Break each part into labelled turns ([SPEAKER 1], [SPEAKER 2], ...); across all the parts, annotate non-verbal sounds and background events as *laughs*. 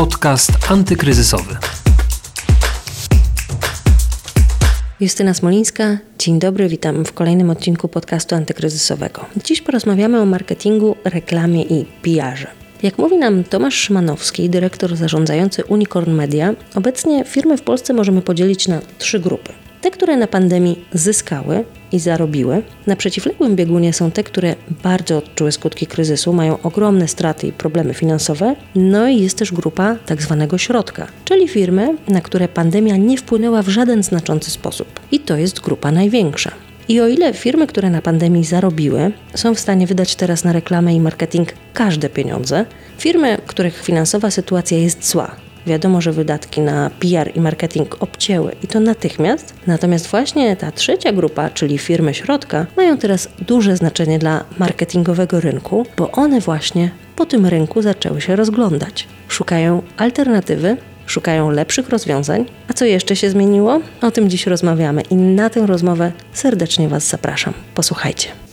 [SPEAKER 1] Podcast antykryzysowy.
[SPEAKER 2] Justyna Smolińska, dzień dobry, witam w kolejnym odcinku podcastu antykryzysowego. Dziś porozmawiamy o marketingu, reklamie i PR-ze. Jak mówi nam Tomasz Szymanowski, dyrektor zarządzający Unicorn Media, obecnie firmy w Polsce możemy podzielić na trzy grupy. Te, które na pandemii zyskały i zarobiły. Na przeciwległym biegunie są te, które bardzo odczuły skutki kryzysu, mają ogromne straty i problemy finansowe. No i jest też grupa tak zwanego środka, czyli firmy, na które pandemia nie wpłynęła w żaden znaczący sposób. I to jest grupa największa. I o ile firmy, które na pandemii zarobiły, są w stanie wydać teraz na reklamę i marketing każde pieniądze, firmy, których finansowa sytuacja jest zła, Wiadomo, że wydatki na PR i marketing obcięły i to natychmiast. Natomiast właśnie ta trzecia grupa, czyli firmy środka, mają teraz duże znaczenie dla marketingowego rynku, bo one właśnie po tym rynku zaczęły się rozglądać. Szukają alternatywy, szukają lepszych rozwiązań. A co jeszcze się zmieniło? O tym dziś rozmawiamy i na tę rozmowę serdecznie Was zapraszam. Posłuchajcie.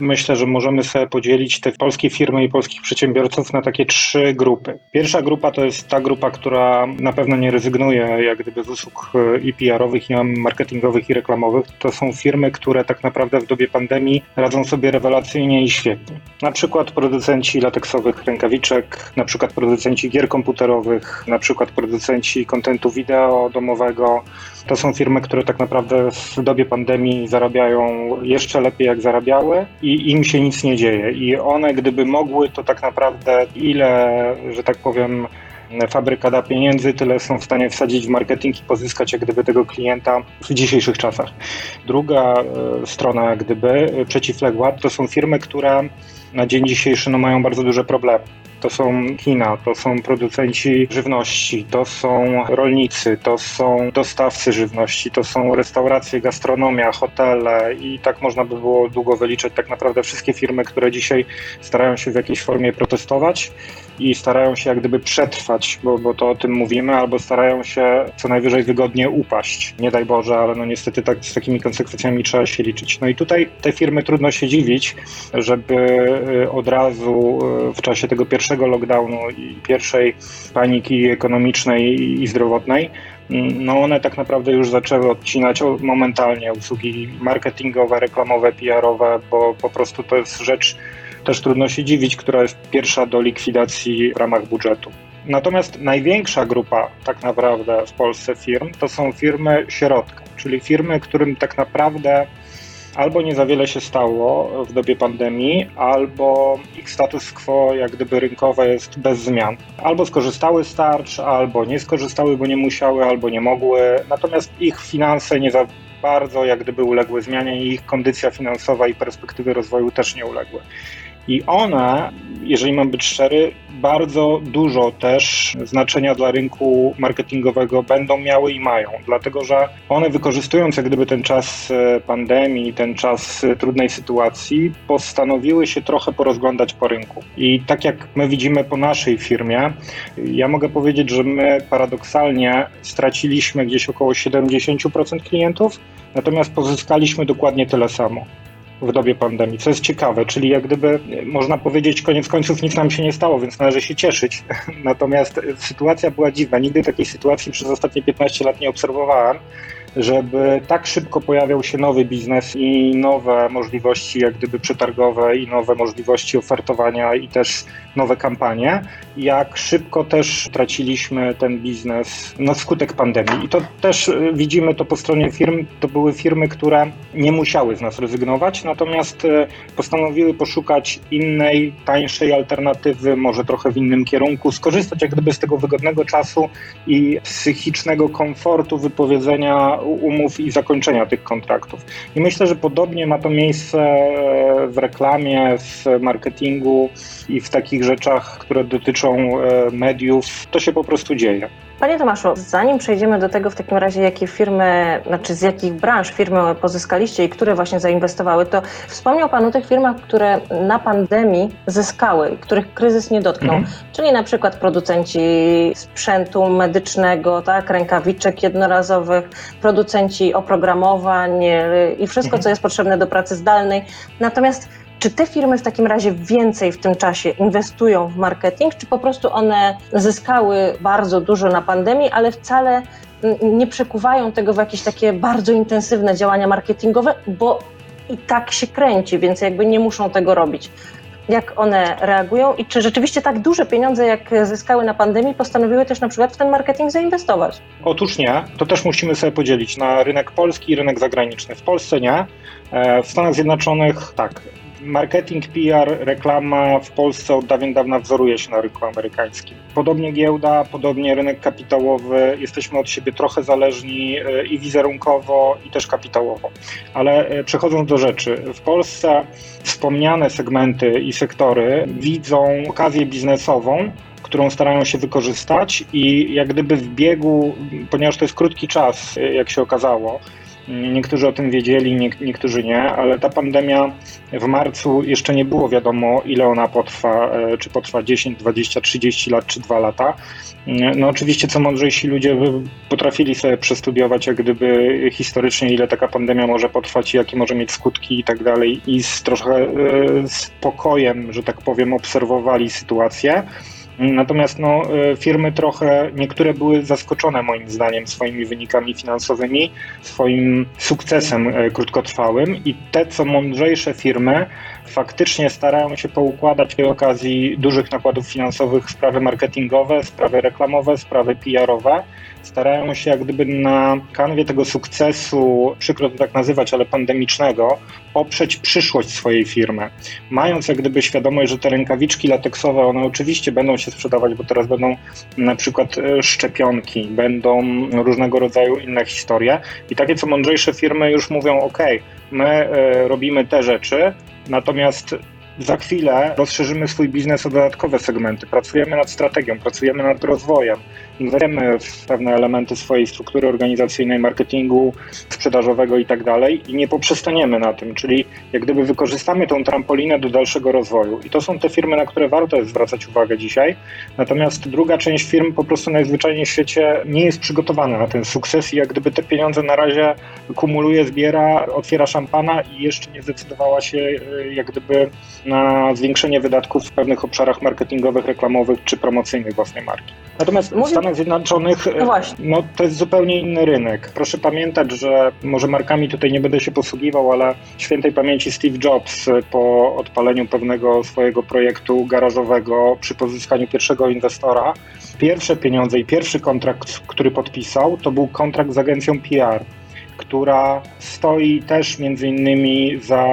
[SPEAKER 3] Myślę, że możemy sobie podzielić te polskie firmy i polskich przedsiębiorców na takie trzy grupy. Pierwsza grupa to jest ta grupa, która na pewno nie rezygnuje jak gdyby z usług e, i PR-owych, i marketingowych, i reklamowych. To są firmy, które tak naprawdę w dobie pandemii radzą sobie rewelacyjnie i świetnie. Na przykład producenci lateksowych rękawiczek, na przykład producenci gier komputerowych, na przykład producenci kontentu wideo domowego. To są firmy, które tak naprawdę w dobie pandemii zarabiają jeszcze lepiej jak zarabiały i im się nic nie dzieje. I one, gdyby mogły, to tak naprawdę ile, że tak powiem, fabryka da pieniędzy, tyle są w stanie wsadzić w marketing i pozyskać jak gdyby tego klienta w dzisiejszych czasach. Druga e, strona jak gdyby e, przeciwległa to są firmy, które na dzień dzisiejszy no, mają bardzo duże problemy. To są kina, to są producenci żywności, to są rolnicy, to są dostawcy żywności, to są restauracje, gastronomia, hotele i tak można by było długo wyliczać tak naprawdę wszystkie firmy, które dzisiaj starają się w jakiejś formie protestować i starają się jak gdyby przetrwać, bo, bo to o tym mówimy, albo starają się co najwyżej wygodnie upaść. Nie daj Boże, ale no niestety tak, z takimi konsekwencjami trzeba się liczyć. No i tutaj te firmy trudno się dziwić, żeby y, od razu y, w czasie tego pierwszego lockdownu i pierwszej paniki ekonomicznej i zdrowotnej mm, no one tak naprawdę już zaczęły odcinać momentalnie usługi marketingowe, reklamowe, PR-owe, bo po prostu to jest rzecz też trudno się dziwić, która jest pierwsza do likwidacji w ramach budżetu. Natomiast największa grupa tak naprawdę w Polsce firm to są firmy środka, czyli firmy, którym tak naprawdę albo nie za wiele się stało w dobie pandemii, albo ich status quo jak gdyby rynkowe jest bez zmian. Albo skorzystały z tarcz, albo nie skorzystały, bo nie musiały, albo nie mogły. Natomiast ich finanse nie za bardzo jak gdyby uległy zmianie i ich kondycja finansowa i perspektywy rozwoju też nie uległy. I one, jeżeli mam być szczery, bardzo dużo też znaczenia dla rynku marketingowego będą miały i mają, dlatego że one wykorzystując jak gdyby ten czas e, pandemii, ten czas e, trudnej sytuacji, postanowiły się trochę porozglądać po rynku. I tak jak my widzimy po naszej firmie, ja mogę powiedzieć, że my paradoksalnie straciliśmy gdzieś około 70% klientów, natomiast pozyskaliśmy dokładnie tyle samo w dobie pandemii, co jest ciekawe, czyli jak gdyby można powiedzieć, koniec końców nic nam się nie stało, więc należy się cieszyć. *laughs* Natomiast sytuacja była dziwna. Nigdy takiej sytuacji przez ostatnie 15 lat nie obserwowałem żeby tak szybko pojawiał się nowy biznes i nowe możliwości jak gdyby przetargowe i nowe możliwości ofertowania i też nowe kampanie, jak szybko też traciliśmy ten biznes na skutek pandemii. I to też y, widzimy to po stronie firm, to były firmy, które nie musiały z nas rezygnować, natomiast y, postanowiły poszukać innej, tańszej alternatywy, może trochę w innym kierunku, skorzystać jak gdyby z tego wygodnego czasu i psychicznego komfortu wypowiedzenia umów i zakończenia tych kontraktów. I myślę, że podobnie ma to miejsce w reklamie, w marketingu i w takich rzeczach, które dotyczą e, mediów. To się po prostu dzieje.
[SPEAKER 2] Panie Tomaszu, zanim przejdziemy do tego w takim razie, jakie firmy, znaczy z jakich branż firmy pozyskaliście i które właśnie zainwestowały, to wspomniał Pan o tych firmach, które na pandemii zyskały, których kryzys nie dotknął, mhm. czyli na przykład producenci sprzętu medycznego, tak, rękawiczek jednorazowych, producenci oprogramowań i wszystko, mhm. co jest potrzebne do pracy zdalnej. Natomiast Czy te firmy w takim razie więcej w tym czasie inwestują w marketing, czy po prostu one zyskały bardzo dużo na pandemii, ale wcale nie przekuwają tego w jakieś takie bardzo intensywne działania marketingowe, bo i tak się kręci, więc jakby nie muszą tego robić. Jak one reagują i czy rzeczywiście tak duże pieniądze, jak zyskały na pandemii, postanowiły też na przykład w ten marketing zainwestować?
[SPEAKER 3] Otóż nie. To też musimy sobie podzielić na rynek polski i rynek zagraniczny. W Polsce nie. E, w Stanach Zjednoczonych tak marketing, PR, reklama w Polsce od dawien dawna wzoruje się na rynku amerykańskim. Podobnie giełda, podobnie rynek kapitałowy, jesteśmy od siebie trochę zależni e, i wizerunkowo, i też kapitałowo. Ale e, przechodząc do rzeczy, w Polsce wspomniane segmenty i sektory widzą okazję biznesową, którą starają się wykorzystać i jak gdyby w biegu, ponieważ to jest krótki czas, e, jak się okazało, Niektórzy o tym wiedzieli, nie, niektórzy nie, ale ta pandemia w marcu jeszcze nie było wiadomo, ile ona potrwa, e, czy potrwa 10, 20, 30 lat, czy 2 lata. No oczywiście, co mądrzejsi ludzie potrafili sobie przestudiować, jak gdyby historycznie, ile taka pandemia może potrwać, jakie może mieć skutki i tak dalej, i z trochę e, spokojem, że tak powiem, obserwowali sytuację. Natomiast no, e, firmy trochę, niektóre były zaskoczone moim zdaniem swoimi wynikami finansowymi, swoim sukcesem e, krótkotrwałym i te, co mądrzejsze firmy, faktycznie starają się poukładać przy okazji dużych nakładów finansowych sprawy marketingowe, sprawy reklamowe, sprawy PR-owe. Starają się jak gdyby na kanwie tego sukcesu, przykro to tak nazywać, ale pandemicznego, oprzeć przyszłość swojej firmy. Mając jak gdyby świadomość, że te rękawiczki lateksowe, one oczywiście będą się sprzedawać, bo teraz będą na przykład e, szczepionki, będą różnego rodzaju inne historie i takie co mądrzejsze firmy już mówią, ok, my e, robimy te rzeczy, Natomiast za chwilę rozszerzymy swój biznes o dodatkowe segmenty. Pracujemy nad strategią, pracujemy nad rozwojem, inwestujemy w pewne elementy swojej struktury organizacyjnej, marketingu, sprzedażowego i tak dalej i nie poprzestaniemy na tym, czyli jak gdyby wykorzystamy tą trampolinę do dalszego rozwoju. I to są te firmy, na które warto jest zwracać uwagę dzisiaj. Natomiast druga część firm po prostu najzwyczajniej w świecie nie jest przygotowana na ten sukces i jak gdyby te pieniądze na razie kumuluje, zbiera, otwiera szampana i jeszcze nie zdecydowała się e, jak gdyby na zwiększenie wydatków w pewnych obszarach marketingowych, reklamowych czy promocyjnych własnej marki. Natomiast w Stanach Zjednoczonych no, no, to jest zupełnie inny rynek. Proszę pamiętać, że może markami tutaj nie będę się posługiwał, ale świętej pamięci Steve Jobs po odpaleniu pewnego swojego projektu garażowego przy pozyskaniu pierwszego inwestora, pierwsze pieniądze i pierwszy kontrakt, który podpisał, to był kontrakt z agencją PR która stoi też między innymi za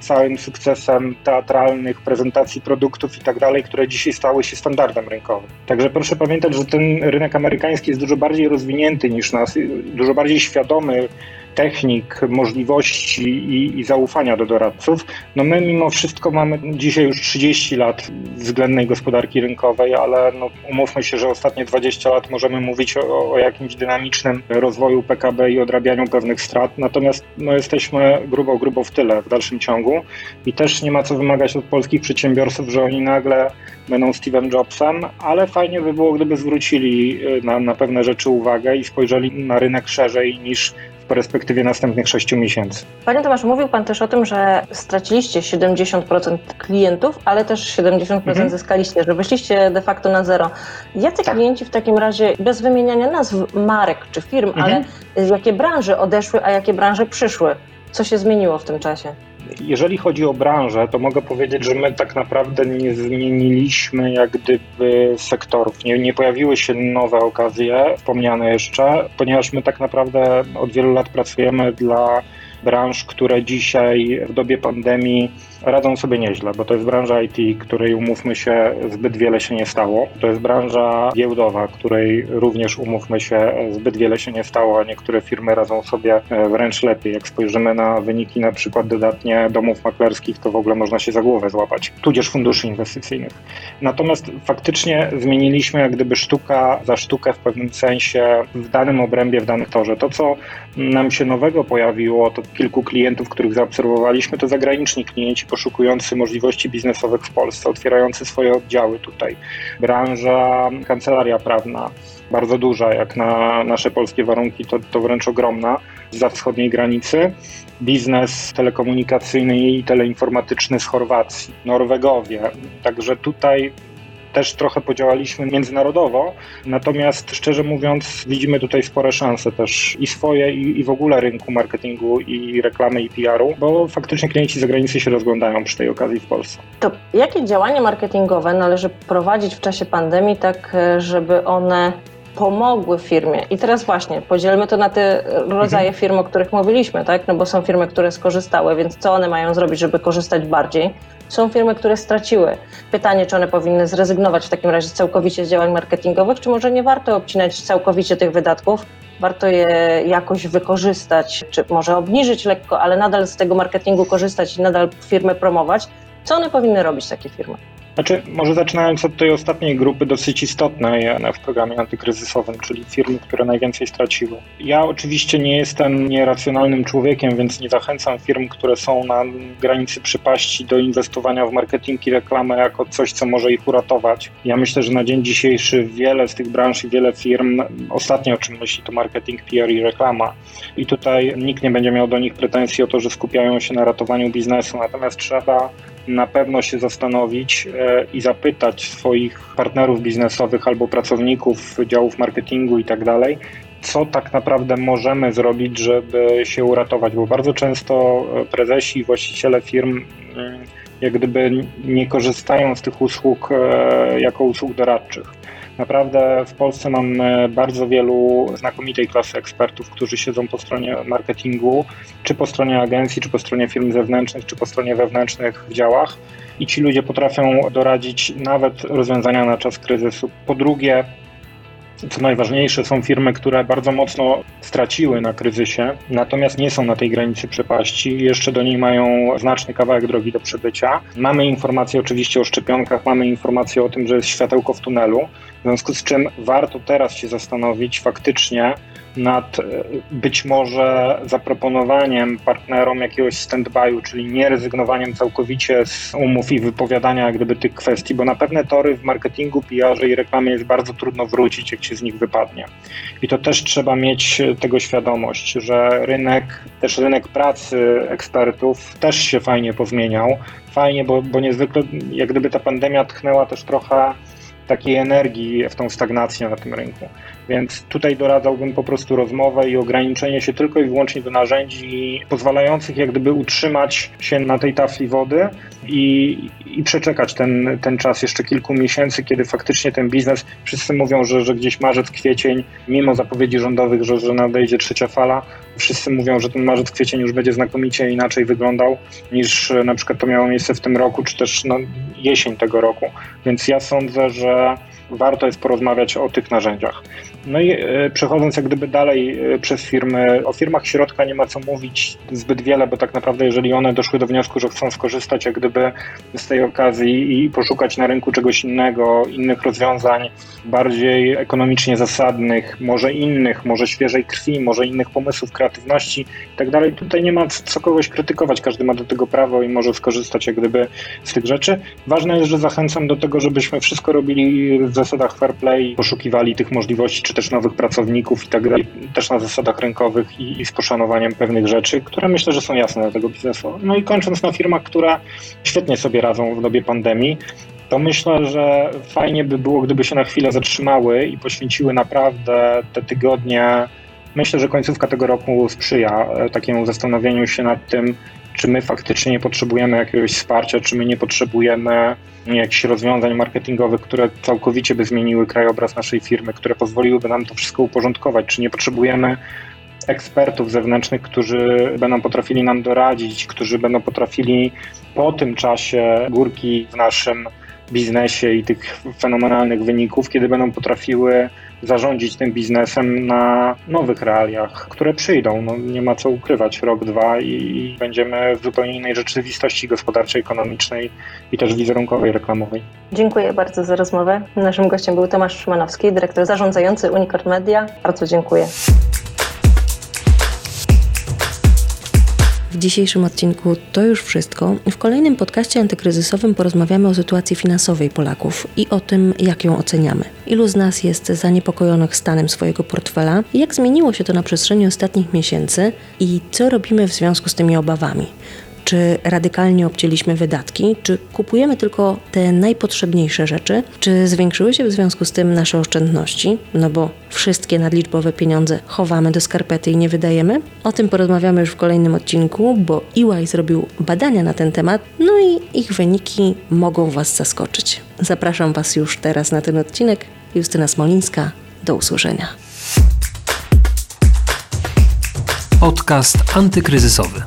[SPEAKER 3] całym sukcesem teatralnych prezentacji produktów i tak dalej, które dzisiaj stały się standardem rynkowym. Także proszę pamiętać, że ten rynek amerykański jest dużo bardziej rozwinięty niż nas, dużo bardziej świadomy technik, możliwości i, i, zaufania do doradców. No my mimo wszystko mamy dzisiaj już 30 lat względnej gospodarki rynkowej, ale no umówmy się, że ostatnie 20 lat możemy mówić o, o jakimś dynamicznym rozwoju PKB i odrabianiu pewnych strat, natomiast no jesteśmy grubo, grubo w tyle w dalszym ciągu i też nie ma co wymagać od polskich przedsiębiorców, że oni nagle będą Steve'em Jobsem, ale fajnie by było, gdyby zwrócili na, na pewne rzeczy uwagę i spojrzeli na rynek szerzej niż w perspektywie następnych 6 miesięcy.
[SPEAKER 2] Panie Tomasz, mówił Pan też o tym, że straciliście 70% klientów, ale też 70% mhm. zyskaliście, że wyszliście de facto na zero. Jacy tak. klienci w takim razie, bez wymieniania nazw marek czy firm, mhm. ale jakie branże odeszły, a jakie branże przyszły? Co się zmieniło w tym czasie?
[SPEAKER 3] Jeżeli chodzi o branżę, to mogę powiedzieć, że my tak naprawdę nie zmieniliśmy jak gdyby sektorów. Nie, nie pojawiły się nowe okazje, wspomniane jeszcze, ponieważ my tak naprawdę od wielu lat pracujemy dla branż, które dzisiaj w dobie pandemii radzą sobie nieźle, bo to jest branża IT, której umówmy się, zbyt wiele się nie stało. To jest branża giełdowa, której również umówmy się, zbyt wiele się nie stało, a niektóre firmy radzą sobie e, wręcz lepiej. Jak spojrzymy na wyniki na przykład dodatnie domów maklerskich, to w ogóle można się za głowę złapać, tudzież funduszy inwestycyjnych. Natomiast faktycznie zmieniliśmy jak gdyby sztuka za sztukę w pewnym sensie w danym obrębie, w danym torze. To, co nam się nowego pojawiło, to kilku klientów, których zaobserwowaliśmy, to zagraniczni klienci poszukujący możliwości biznesowych w Polsce, otwierający swoje oddziały tutaj. Branża kancelaria prawna, bardzo duża, jak na nasze polskie warunki, to, to wręcz ogromna, za wschodniej granicy. Biznes telekomunikacyjny i teleinformatyczny z Chorwacji, Norwegowie. Także tutaj też trochę podziałaliśmy międzynarodowo, natomiast szczerze mówiąc widzimy tutaj spore szanse też i swoje i, i w ogóle rynku marketingu i reklamy i PR-u, bo faktycznie klienci z zagranicy się rozglądają przy tej okazji w Polsce.
[SPEAKER 4] To jakie działania marketingowe należy prowadzić w czasie pandemii tak, żeby one pomogły firmie. I teraz właśnie podzielmy to na te rodzaje mhm. firm, o których mówiliśmy, tak? No bo są firmy, które skorzystały, więc co one mają zrobić, żeby korzystać bardziej? Są firmy, które straciły. Pytanie, czy one powinny zrezygnować w takim razie całkowicie z działań marketingowych, czy może nie warto obcinać całkowicie tych wydatków, warto je jakoś wykorzystać, czy może obniżyć lekko, ale nadal z tego marketingu korzystać i nadal firmę promować. Co one powinny robić, takie firmy?
[SPEAKER 3] Znaczy, może zaczynając od tej ostatniej grupy, dosyć istotnej w programie antykryzysowym, czyli firmy, które najwięcej straciły. Ja oczywiście nie jestem nieracjonalnym człowiekiem, więc nie zachęcam firm, które są na granicy przypaści do inwestowania w marketing i reklamę jako coś, co może ich uratować. Ja myślę, że na dzień dzisiejszy wiele z tych branż i wiele firm, ostatnio o czym myśli to marketing, PR i reklama. I tutaj nikt nie będzie miał do nich pretensji o to, że skupiają się na ratowaniu biznesu, natomiast trzeba na pewno się zastanowić e, i zapytać swoich partnerów biznesowych albo pracowników działów marketingu i tak dalej, co tak naprawdę możemy zrobić, żeby się uratować, bo bardzo często e, prezesi i właściciele firm mm, jak gdyby nie korzystają z tych usług e, jako usług doradczych. Naprawdę w Polsce mamy bardzo wielu znakomitej klasy ekspertów, którzy siedzą po stronie marketingu, czy po stronie agencji, czy po stronie firm zewnętrznych, czy po stronie wewnętrznych w działach. I ci ludzie potrafią doradzić nawet rozwiązania na czas kryzysu. Po drugie, co najważniejsze, są firmy, które bardzo mocno straciły na kryzysie, natomiast nie są na tej granicy przepaści. Jeszcze do niej mają znaczny kawałek drogi do przebycia. Mamy informacje oczywiście o szczepionkach, mamy informacje o tym, że jest światełko w tunelu, w związku z czym warto teraz się zastanowić faktycznie, nad e, być może zaproponowaniem partnerom jakiegoś stand-by'u, czyli nie rezygnowaniem całkowicie z umów i wypowiadania jak gdyby tych kwestii, bo na pewne tory w marketingu, PR i reklamie jest bardzo trudno wrócić, jak się z nich wypadnie. I to też trzeba mieć tego świadomość, że rynek, też rynek pracy ekspertów też się fajnie pozmieniał. Fajnie, bo, bo niezwykle jak gdyby ta pandemia tchnęła też trochę takiej energii w tą stagnację na tym rynku. Więc tutaj doradzałbym po prostu rozmowę i ograniczenie się tylko i wyłącznie do narzędzi pozwalających jak gdyby utrzymać się na tej tafli wody i, i przeczekać ten, ten czas jeszcze kilku miesięcy, kiedy faktycznie ten biznes, wszyscy mówią, że, że gdzieś marzec, kwiecień, mimo zapowiedzi rządowych, że, że nadejdzie trzecia fala, wszyscy mówią, że ten marzec, kwiecień już będzie znakomicie inaczej wyglądał niż na przykład to miało miejsce w tym roku, czy też no, jesień tego roku. Więc ja sądzę, że warto jest porozmawiać o tych narzędziach. No i e, przechodząc jak gdyby dalej e, przez firmy, o firmach środka nie ma co mówić zbyt wiele, bo tak naprawdę jeżeli one doszły do wniosku, że chcą skorzystać jak gdyby z tej okazji i poszukać na rynku czegoś innego, innych rozwiązań, bardziej ekonomicznie zasadnych, może innych, może świeżej krwi, może innych pomysłów, kreatywności i tak dalej. Tutaj nie ma co kogoś krytykować, każdy ma do tego prawo i może skorzystać jak gdyby z tych rzeczy. Ważne jest, że zachęcam do tego, żebyśmy wszystko robili w zasadach fair play, poszukiwali tych możliwości, czy też nowych pracowników i tak dalej, też na zasadach rynkowych i, i z poszanowaniem pewnych rzeczy, które myślę, że są jasne dla tego biznesu. No i kończąc na firmach, które świetnie sobie radzą w dobie pandemii, to myślę, że fajnie by było, gdyby się na chwilę zatrzymały i poświęciły naprawdę te tygodnie. Myślę, że końcówka tego roku sprzyja e, takiemu zastanowieniu się nad tym, czy my faktycznie nie potrzebujemy jakiegoś wsparcia, czy my nie potrzebujemy jakichś rozwiązań marketingowych, które całkowicie by zmieniły krajobraz naszej firmy, które pozwoliłyby nam to wszystko uporządkować, czy nie potrzebujemy ekspertów zewnętrznych, którzy będą potrafili nam doradzić, którzy będą potrafili po tym czasie górki w naszym biznesie i tych fenomenalnych wyników, kiedy będą potrafiły zarządzić tym biznesem na nowych realiach, które przyjdą. No, nie ma co ukrywać, rok, dwa i będziemy w zupełnie innej rzeczywistości gospodarczej, ekonomicznej i też wizerunkowej, reklamowej.
[SPEAKER 4] Dziękuję bardzo za rozmowę. Naszym gościem był Tomasz Szymanowski, dyrektor zarządzający Unicorn Media. Bardzo dziękuję.
[SPEAKER 2] W dzisiejszym odcinku to już wszystko. W kolejnym podcaście antykryzysowym porozmawiamy o sytuacji finansowej Polaków i o tym, jak ją oceniamy. Ilu z nas jest zaniepokojonych stanem swojego portfela, jak zmieniło się to na przestrzeni ostatnich miesięcy i co robimy w związku z tymi obawami. Czy radykalnie obcięliśmy wydatki, czy kupujemy tylko te najpotrzebniejsze rzeczy, czy zwiększyły się w związku z tym nasze oszczędności, no bo wszystkie nadliczbowe pieniądze chowamy do skarpety i nie wydajemy? O tym porozmawiamy już w kolejnym odcinku, bo EY zrobił badania na ten temat, no i ich wyniki mogą Was zaskoczyć. Zapraszam Was już teraz na ten odcinek. Justyna Smolińska, do usłyszenia.
[SPEAKER 1] Podcast antykryzysowy.